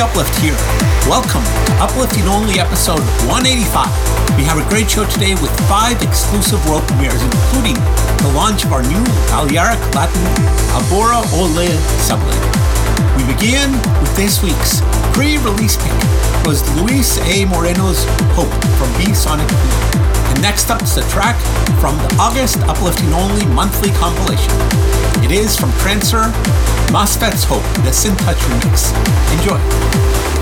Uplift here. Welcome to Uplifting Only episode 185. We have a great show today with five exclusive world premieres, including the launch of our new Balearic Latin Abora Ole sublet. We begin with this week's pre-release pick was Luis A. Moreno's Hope from B Sonic Blue. And next up is a track from the August Uplifting Only monthly compilation. It is from Trancer, MOSFET's Hope, the Synth Touch remix. Enjoy.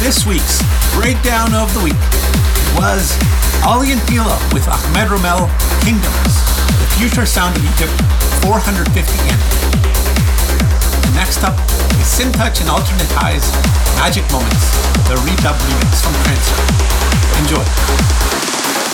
This week's breakdown of the week was Aly and Fila with Ahmed Romel Kingdoms, the future sound of Egypt 450 yen. And next up is Syntouch and Alternate Highs Magic Moments, the redub remix from Transfer. Enjoy.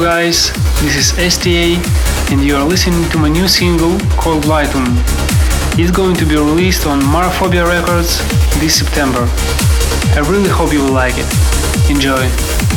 Guys, this is STA and you are listening to my new single called Lighten. It's going to be released on Maraphobia Records this September. I really hope you will like it. Enjoy!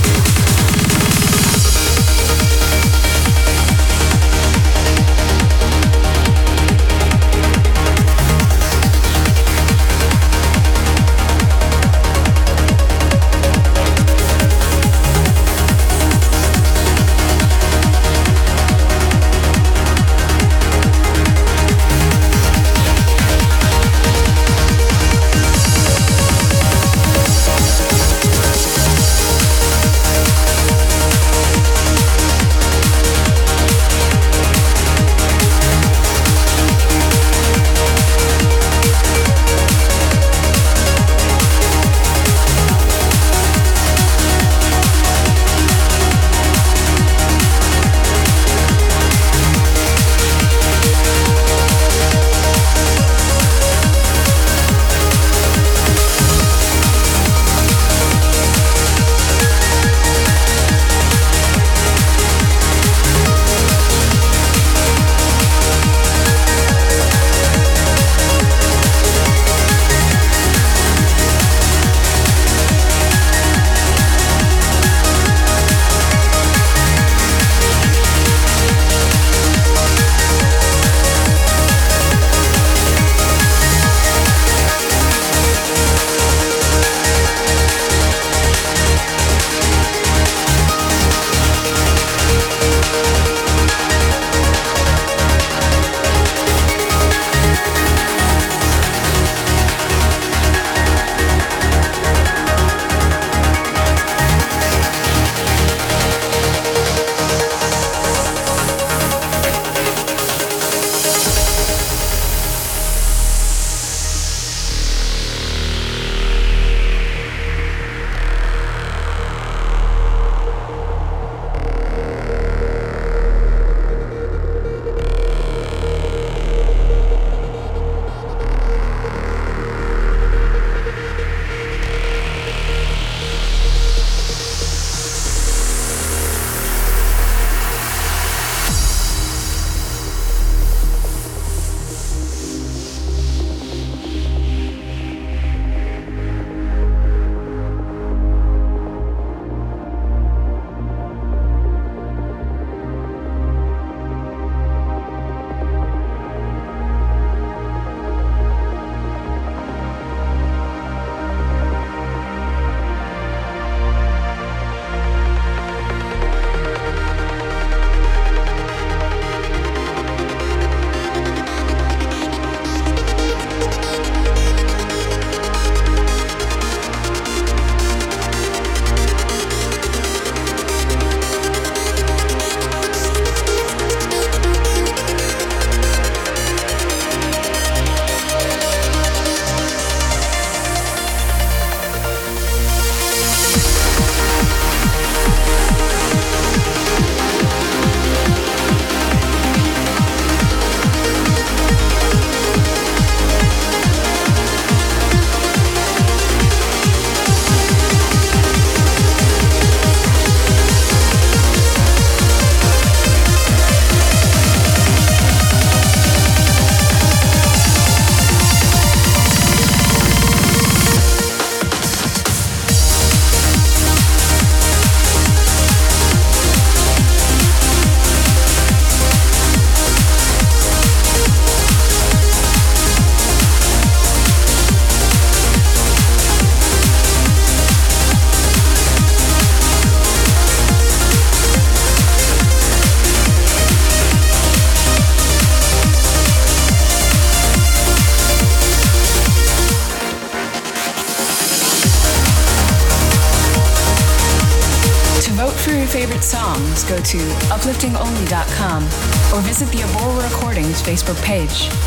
Facebook page.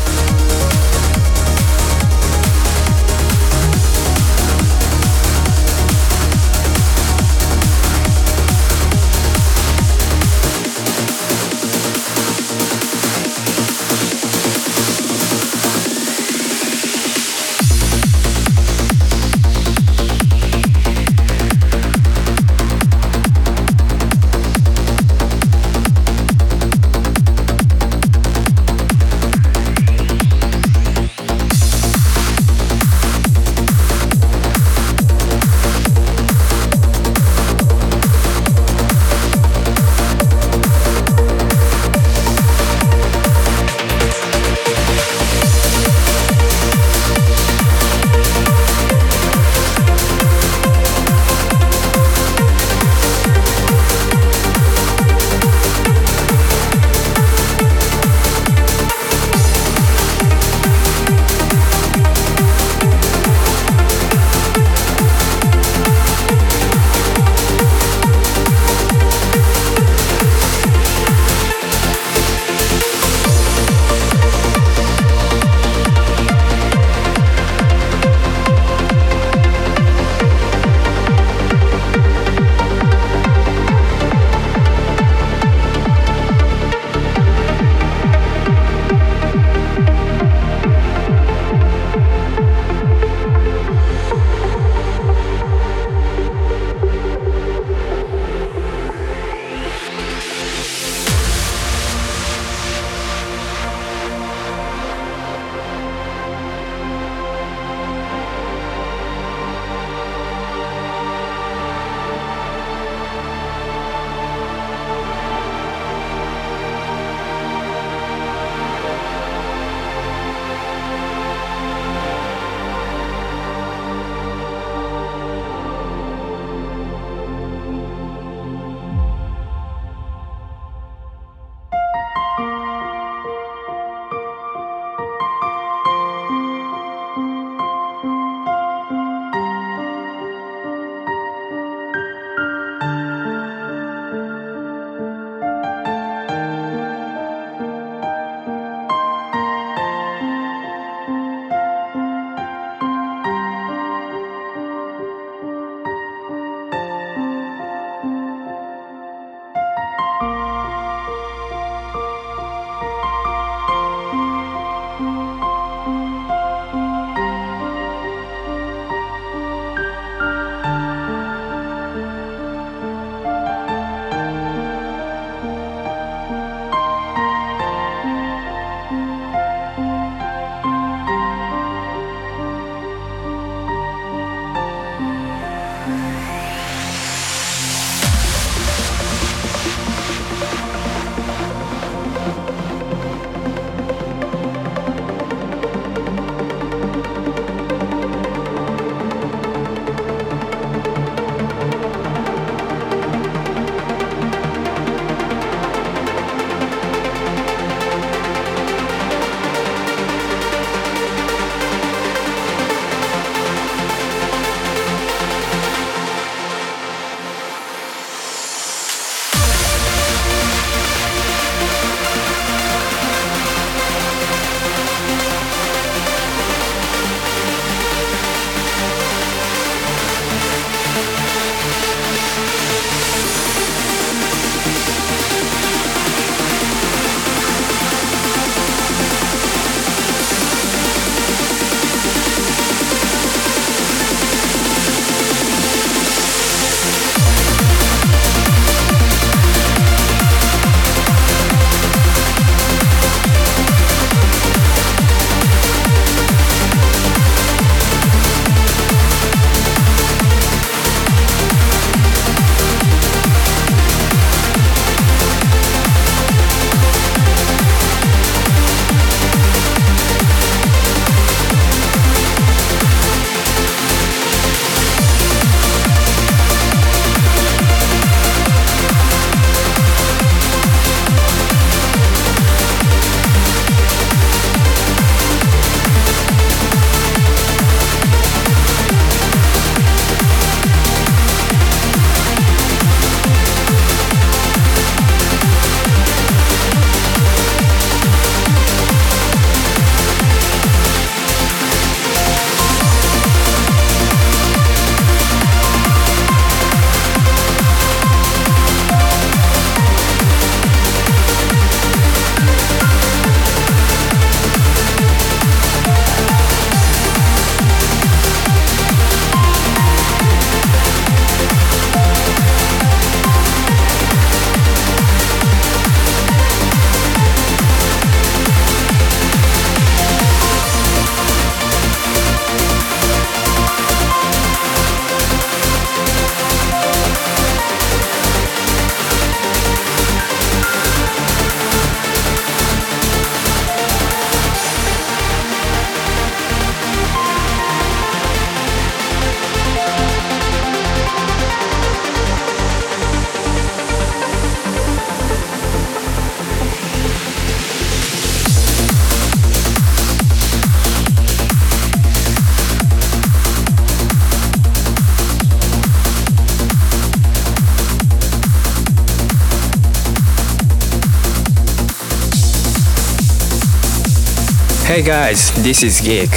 Hey guys, this is Geek.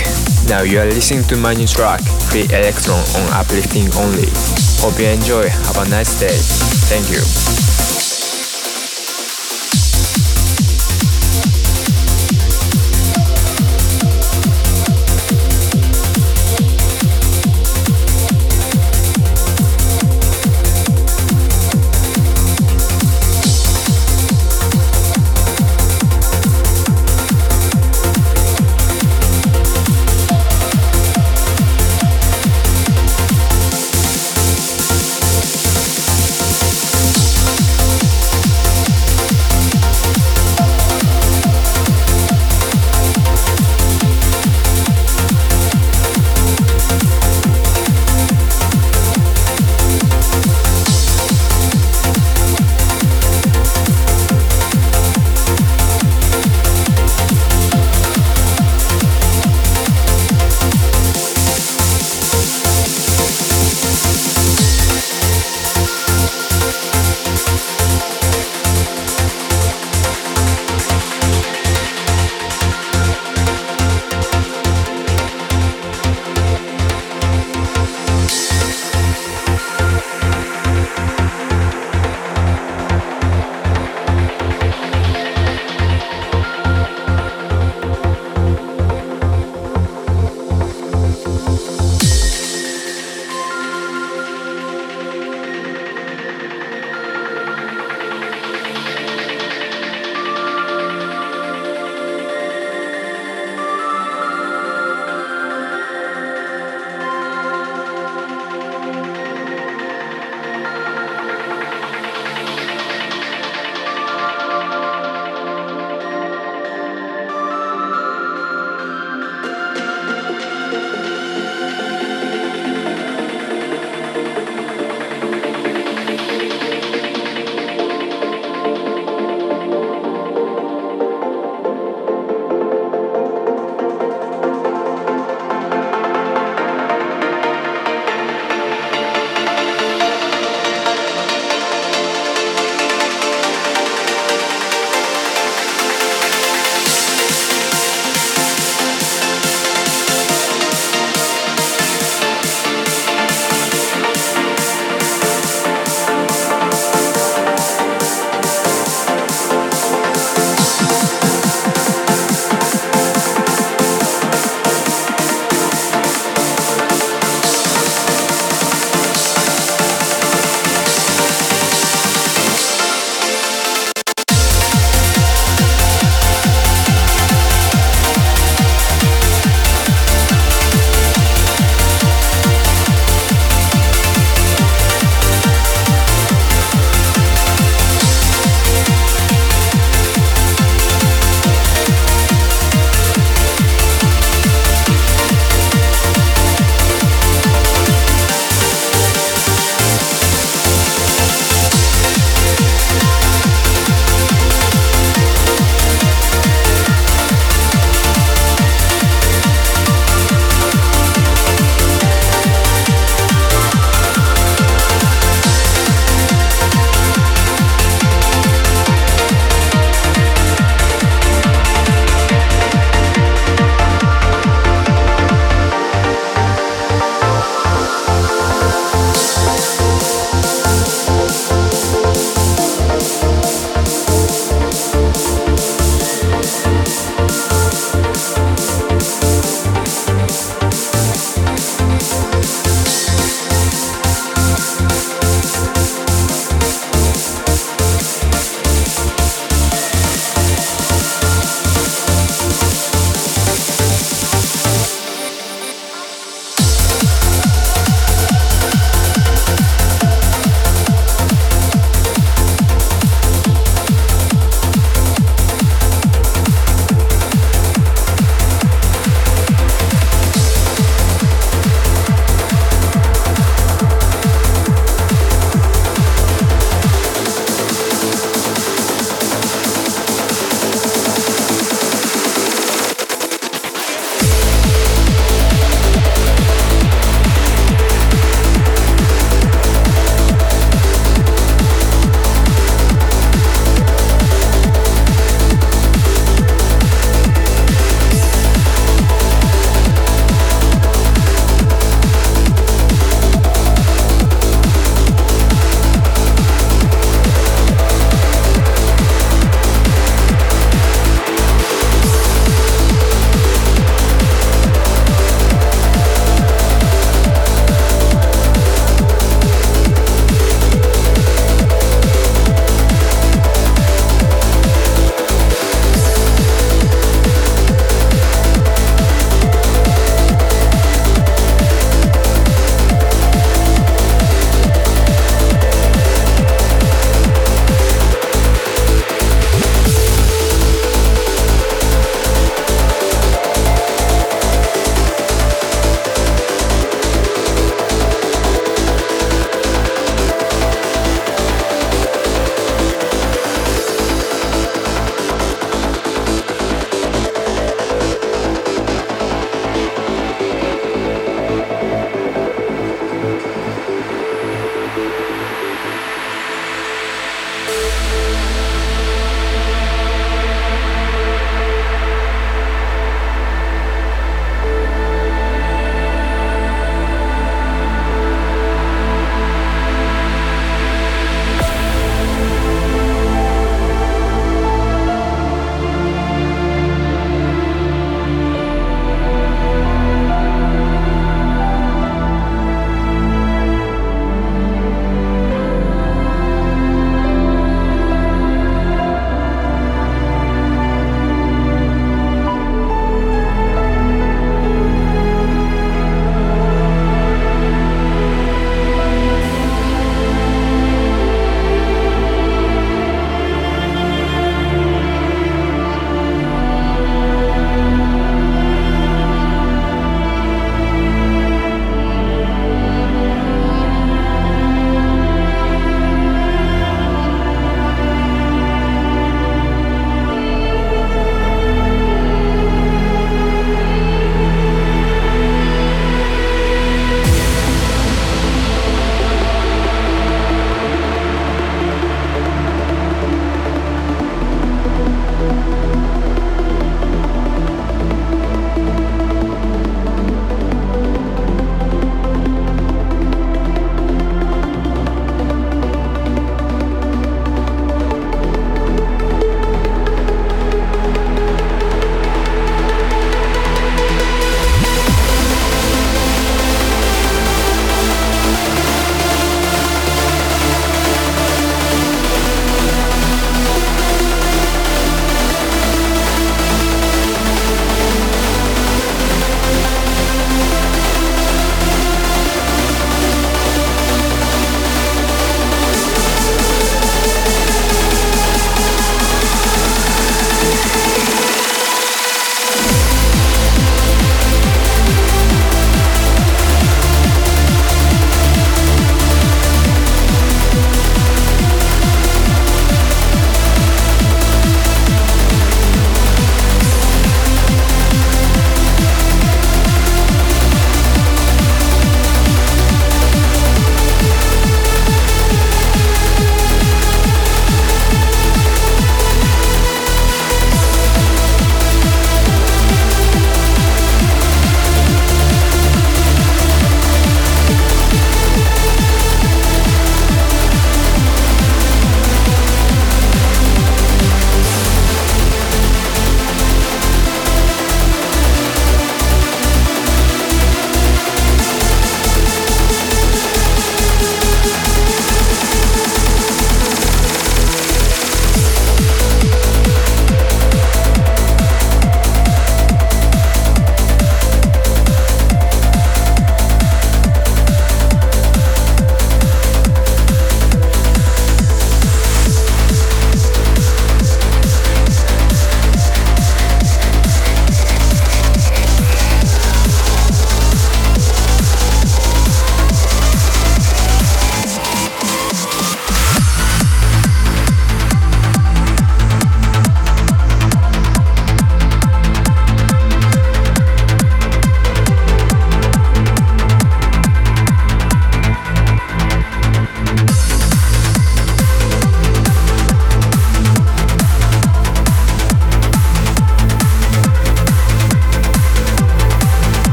Now you are listening to my new track, Free Electron on Uplifting Only. Hope you enjoy. Have a nice day. Thank you.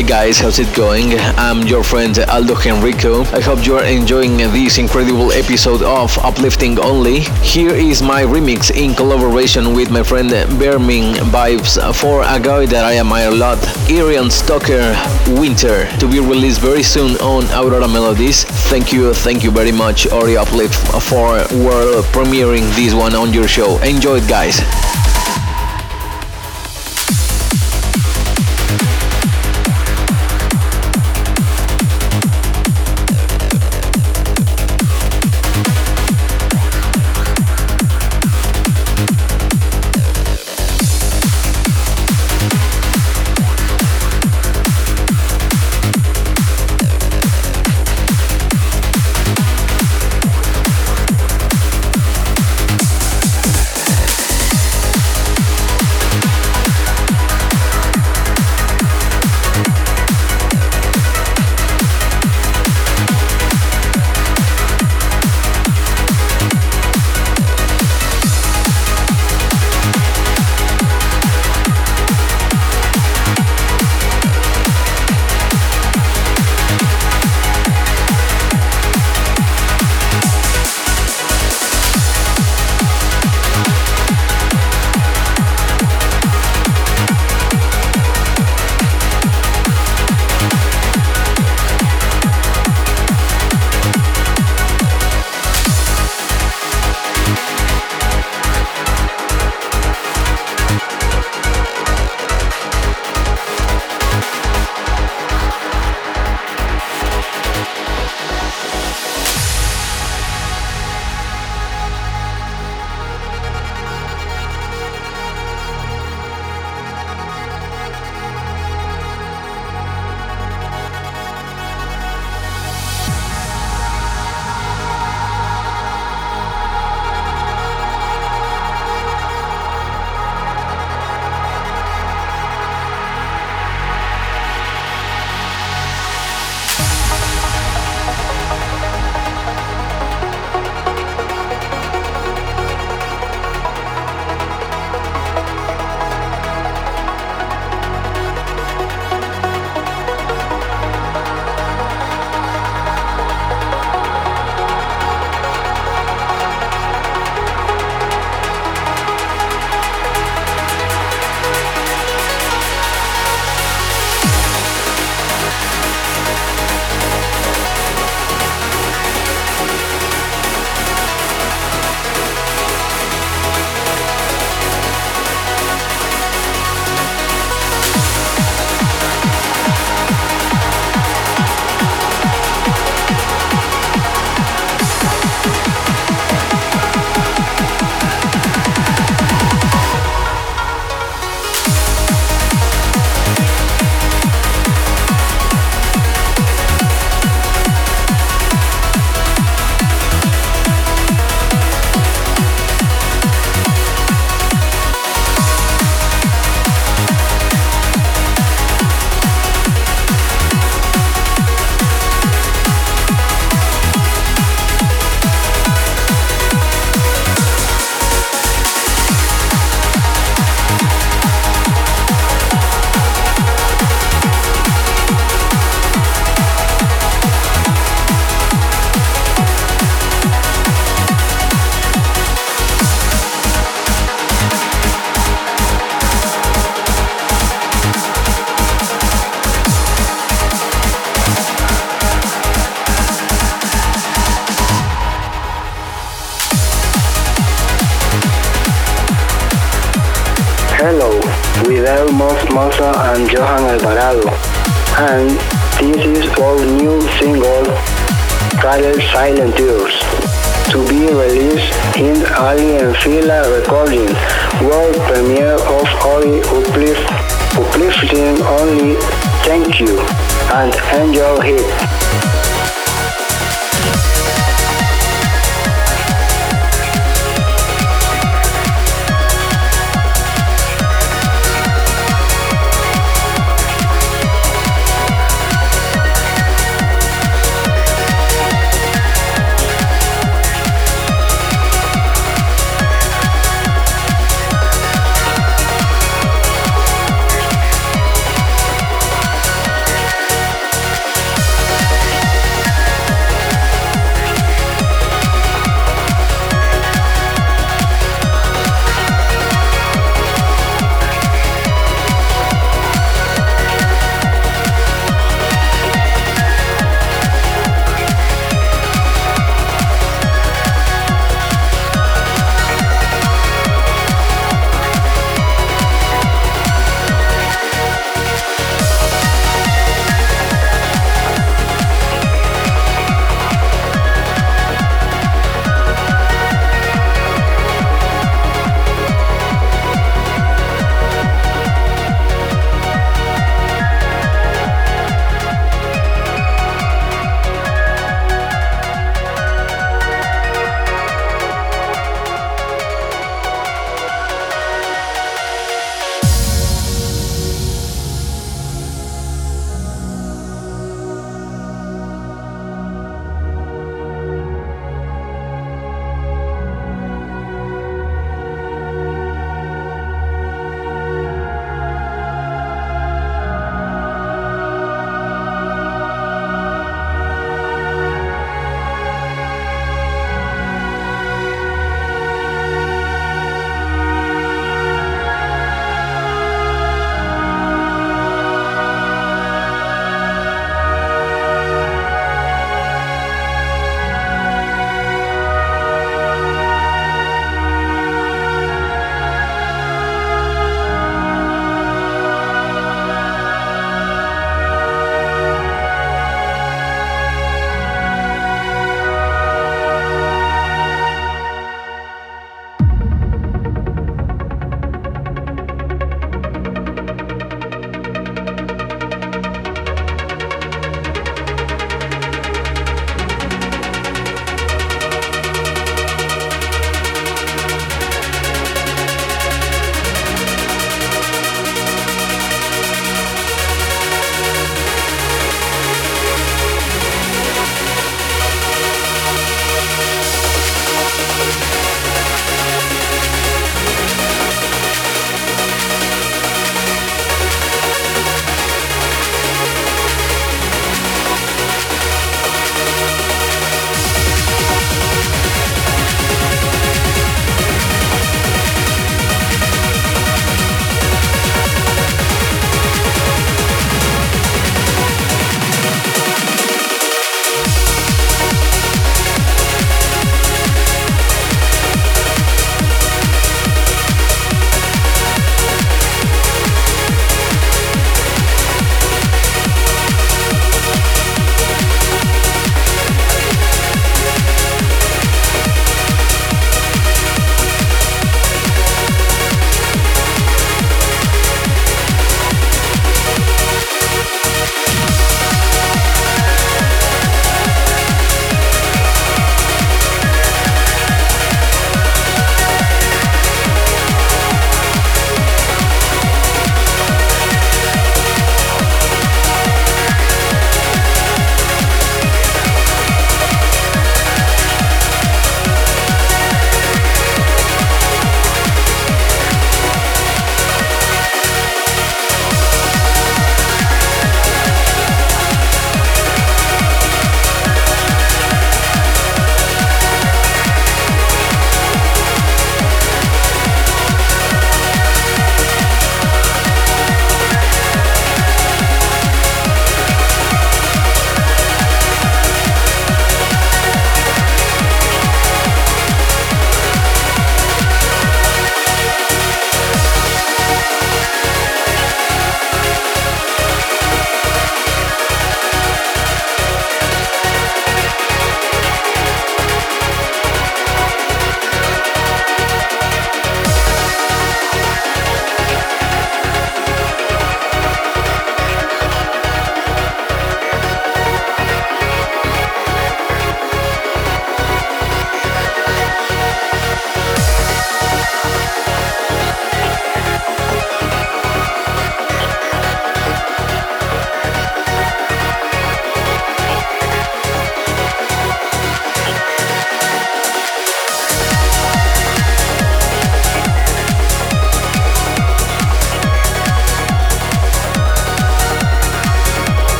Hey guys, how's it going? I'm your friend Aldo Henrico. I hope you are enjoying this incredible episode of Uplifting Only. Here is my remix in collaboration with my friend Berming Vibes for a guy that I admire a lot, Irian Stoker Winter, to be released very soon on Aurora Melodies. Thank you, thank you very much, Ori Uplift, for world premiering this one on your show. Enjoy it, guys.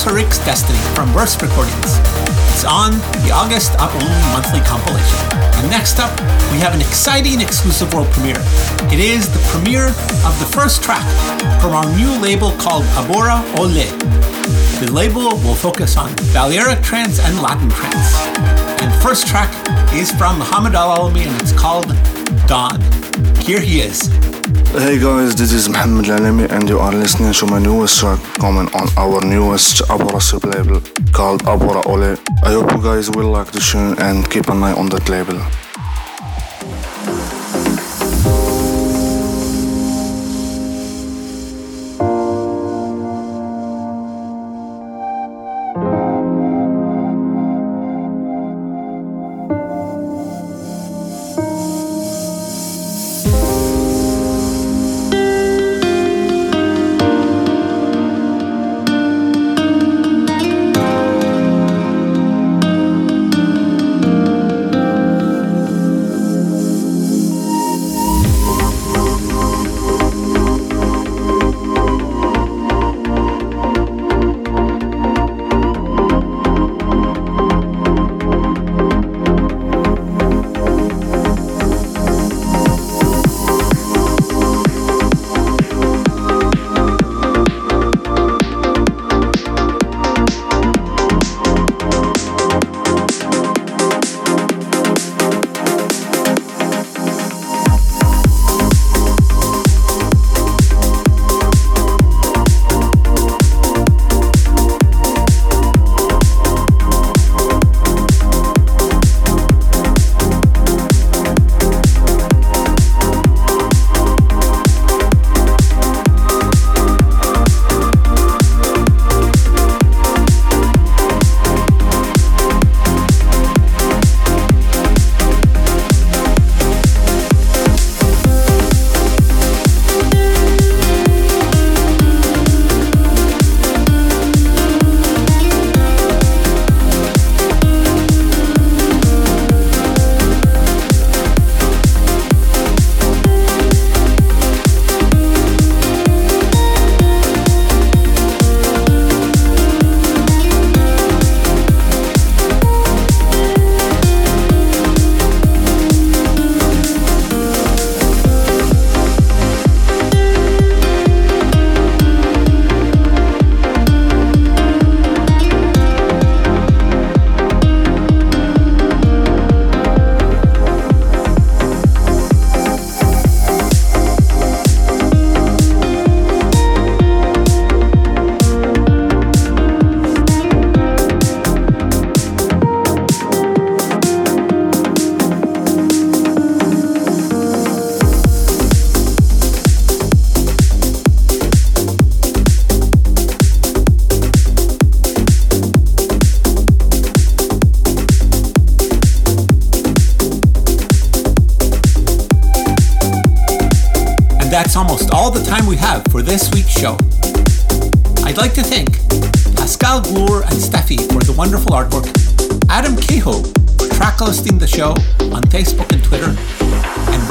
Pulsar X Destiny from Burst Recordings. It's on the August Up Only monthly compilation. And next up, we have an exciting exclusive world premiere. It is the premiere of the first track from our new label called Abora Ole. The label will focus on Balearic trance and Latin trance. And first track is from Muhammad Al Alami and it's called Dawn. Here he is. Hey guys, this is Muhammad Alami and you are listening to my newest track coming on our newest Abora sub label called Abora Ole. I hope you guys will like the tune and keep an eye on that label.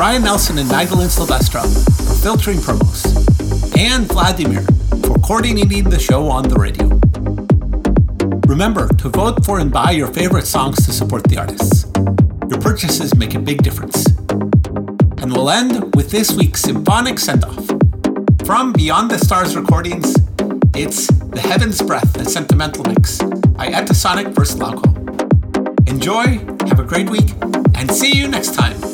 Brian Nelson and Magdalene Silvestra for filtering promos, and Vladimir for coordinating the show on the radio. Remember to vote for and buy your favorite songs to support the artists. Your purchases make a big difference. And we'll end with this week's symphonic send off. From Beyond the Stars recordings, it's The Heaven's Breath, a sentimental mix by Etasonic vs. Lauko. Enjoy, have a great week, and see you next time.